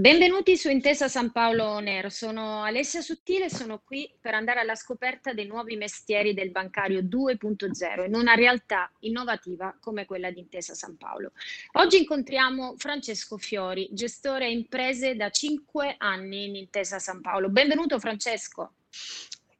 Benvenuti su Intesa San Paolo Nero, sono Alessia Suttile e sono qui per andare alla scoperta dei nuovi mestieri del bancario 2.0 in una realtà innovativa come quella di Intesa San Paolo. Oggi incontriamo Francesco Fiori, gestore imprese da 5 anni in Intesa San Paolo. Benvenuto Francesco.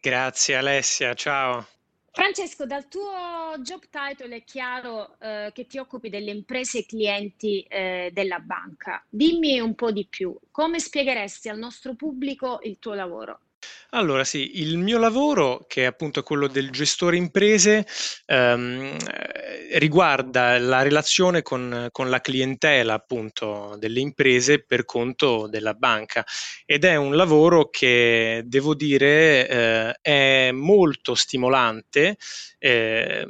Grazie Alessia, ciao. Francesco, dal tuo job title è chiaro eh, che ti occupi delle imprese e clienti eh, della banca. Dimmi un po' di più, come spiegheresti al nostro pubblico il tuo lavoro? Allora sì, il mio lavoro, che è appunto quello del gestore imprese, ehm, riguarda la relazione con, con la clientela appunto delle imprese per conto della banca. Ed è un lavoro che devo dire eh, è molto stimolante eh,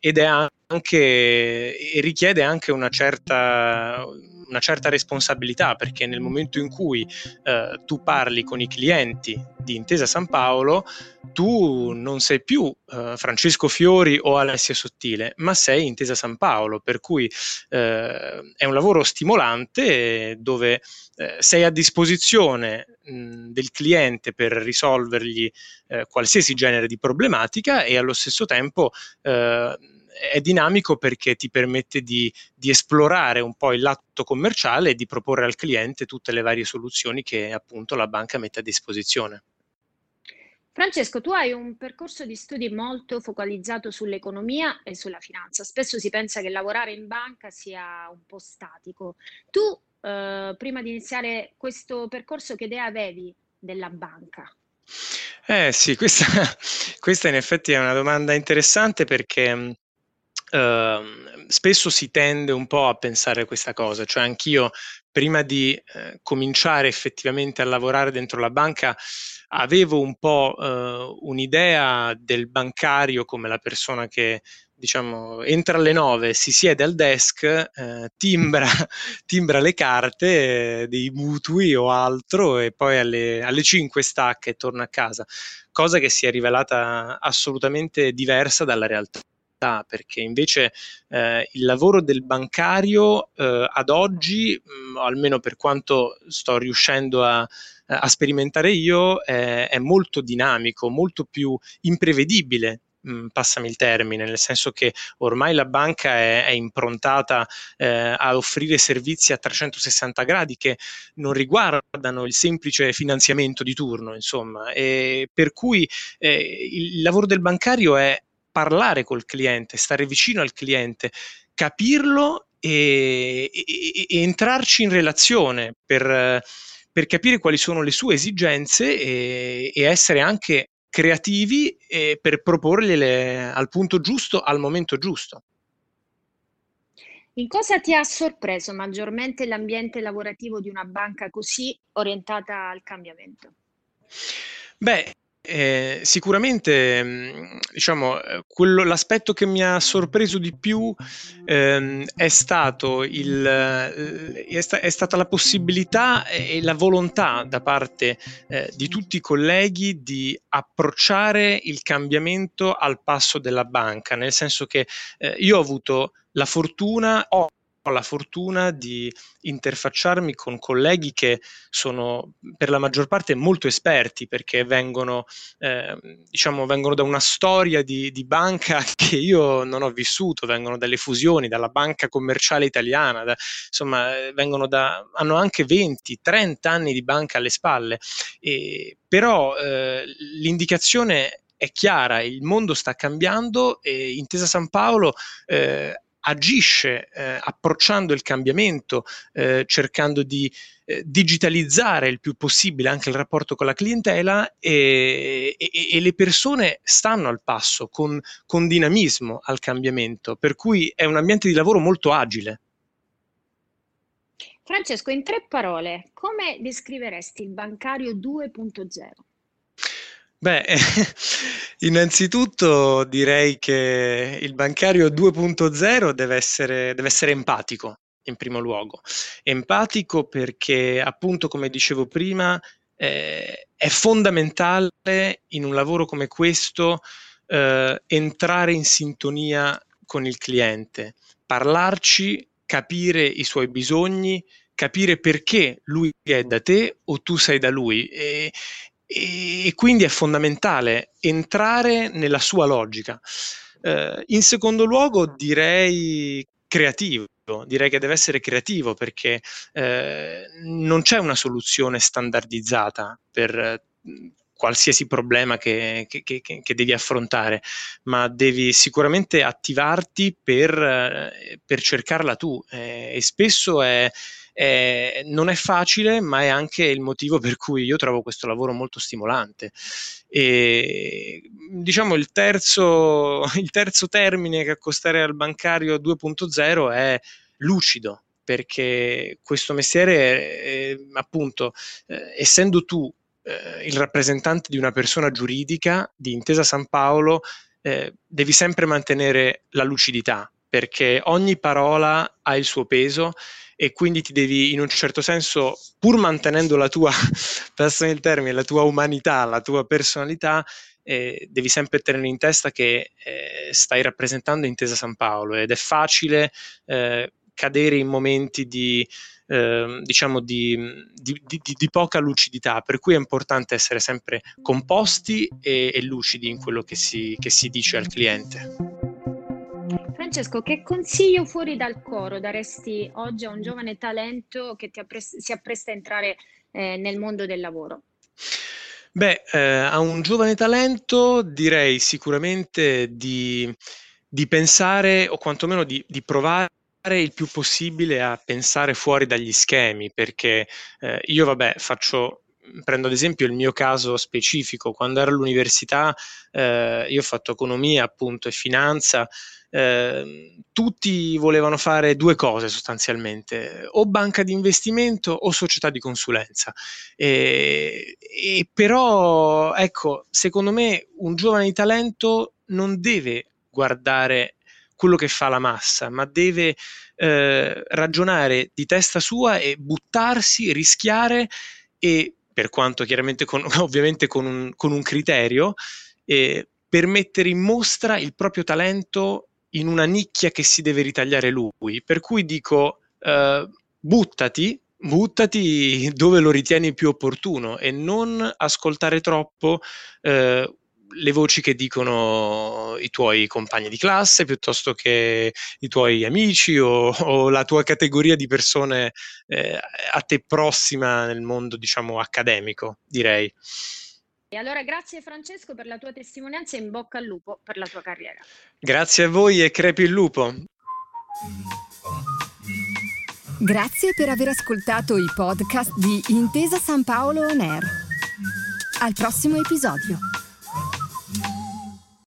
ed è anche, richiede anche una certa una certa responsabilità perché nel momento in cui eh, tu parli con i clienti di Intesa San Paolo, tu non sei più eh, Francesco Fiori o Alessia Sottile, ma sei Intesa San Paolo, per cui eh, è un lavoro stimolante dove eh, sei a disposizione del cliente per risolvergli eh, qualsiasi genere di problematica e allo stesso tempo eh, è dinamico perché ti permette di, di, esplorare un po' il lato commerciale e di proporre al cliente tutte le varie soluzioni che appunto la banca mette a disposizione. Francesco, tu hai un percorso di studi molto focalizzato sull'economia e sulla finanza. Spesso si pensa che lavorare in banca sia un po' statico. Tu, eh, prima di iniziare questo percorso, che idea avevi della banca? Eh sì, questa, questa in effetti è una domanda interessante perché Uh, spesso si tende un po' a pensare questa cosa, cioè anch'io prima di eh, cominciare effettivamente a lavorare dentro la banca avevo un po' uh, un'idea del bancario come la persona che diciamo entra alle 9, si siede al desk, eh, timbra, timbra, le carte eh, dei mutui o altro e poi alle, alle 5 stacca e torna a casa, cosa che si è rivelata assolutamente diversa dalla realtà perché invece eh, il lavoro del bancario eh, ad oggi, mh, mm, almeno per quanto sto riuscendo a, a sperimentare io, è, è molto dinamico, molto più imprevedibile mm, passami il termine, nel senso che ormai la banca è, è improntata eh, a offrire servizi a 360 gradi che non riguardano il semplice finanziamento di turno, insomma, e per cui eh, il lavoro del bancario è parlare col cliente, stare vicino al cliente, capirlo e, e, e entrarci in relazione per, per, capire quali sono le sue esigenze e, e essere anche creativi per proporgliele al punto giusto, al momento giusto. In cosa ti ha sorpreso maggiormente l'ambiente lavorativo di una banca così orientata al cambiamento? Beh, eh, sicuramente, mhmm, diciamo, ehm, quello l'aspetto che mi ha sorpreso di più, ehm, è stato il è sta è stata la possibilità e la volontà da parte, ehm, di tutti i colleghi di approcciare il cambiamento al passo della banca, nel senso che, ehm, io ho avuto la fortuna ho ho la fortuna di interfacciarmi con colleghi che sono per la maggior parte molto esperti perché vengono, eh, diciamo, vengono da una storia di, di, banca che io non ho vissuto, vengono dalle fusioni, dalla banca commerciale italiana, da, insomma, da, hanno anche 20-30 anni di banca alle spalle. E, però eh, l'indicazione è chiara, il mondo sta cambiando e Intesa San Paolo eh, agisce eh, approcciando il cambiamento, eh, cercando di eh, digitalizzare il più possibile anche il rapporto con la clientela e, e, e le persone stanno al passo con, con dinamismo al cambiamento, per cui è un ambiente di lavoro molto agile. Francesco, in tre parole, come descriveresti il bancario 2.0? Beh, innanzitutto direi che il bancario 2.0 deve essere, deve essere empatico in primo luogo. Empatico perché, appunto, come dicevo prima, eh, è fondamentale in un lavoro come questo eh, entrare in sintonia con il cliente, parlarci, capire i suoi bisogni, capire perché lui è da te o tu sei da lui. E, e quindi è fondamentale entrare nella sua logica. Eh, in secondo luogo direi creativo, direi che deve essere creativo perché eh, non c'è una soluzione standardizzata per qualsiasi problema che, che, che, che, devi affrontare, ma devi sicuramente attivarti per, per cercarla tu eh, e spesso è, eh, non è facile, ma è anche il motivo per cui io trovo questo lavoro molto stimolante. E diciamo il terzo, il terzo termine che accostare al bancario 2.0 è lucido, perché questo mestiere, eh, appunto, eh, essendo tu eh, il rappresentante di una persona giuridica di Intesa San Paolo, eh, devi sempre mantenere la lucidità, perché ogni parola ha il suo peso e quindi ti devi in un certo senso, pur mantenendo la tua, passami il termine, la tua umanità, la tua personalità, eh, devi sempre tenere in testa che eh, stai rappresentando Intesa San Paolo ed è facile eh, cadere in momenti di, eh, diciamo di, di, di, di, poca lucidità, per cui è importante essere sempre composti e, e lucidi in quello che si, che si dice al cliente. Francesco, che consiglio fuori dal coro daresti oggi a un giovane talento che appres- si appresta a entrare eh, nel mondo del lavoro? Beh, eh, a un giovane talento direi sicuramente di, di pensare o quantomeno di, di, provare il più possibile a pensare fuori dagli schemi, perché eh, io vabbè faccio prendo ad esempio il mio caso specifico, quando ero all'università eh, io ho fatto economia appunto e finanza, Ehm, tutti volevano fare due cose sostanzialmente, o banca di investimento o società di consulenza. E, e però, ecco, secondo me un giovane di talento non deve guardare quello che fa la massa, ma deve eh, ragionare di testa sua e buttarsi, rischiare e per quanto chiaramente con, ovviamente con un, con un criterio, eh, per mettere in mostra il proprio talento in una nicchia che si deve ritagliare lui. Per cui dico, uh, buttati, buttati dove lo ritieni più opportuno e non ascoltare troppo uh, le voci che dicono i tuoi compagni di classe piuttosto che i tuoi amici o, o la tua categoria di persone eh, a te prossima nel mondo, diciamo, accademico, direi. E allora grazie Francesco per la tua testimonianza e in bocca al lupo per la tua carriera. Grazie a voi e crepi il lupo. Grazie per aver ascoltato i podcast di Intesa San Paolo On Air. Al prossimo episodio.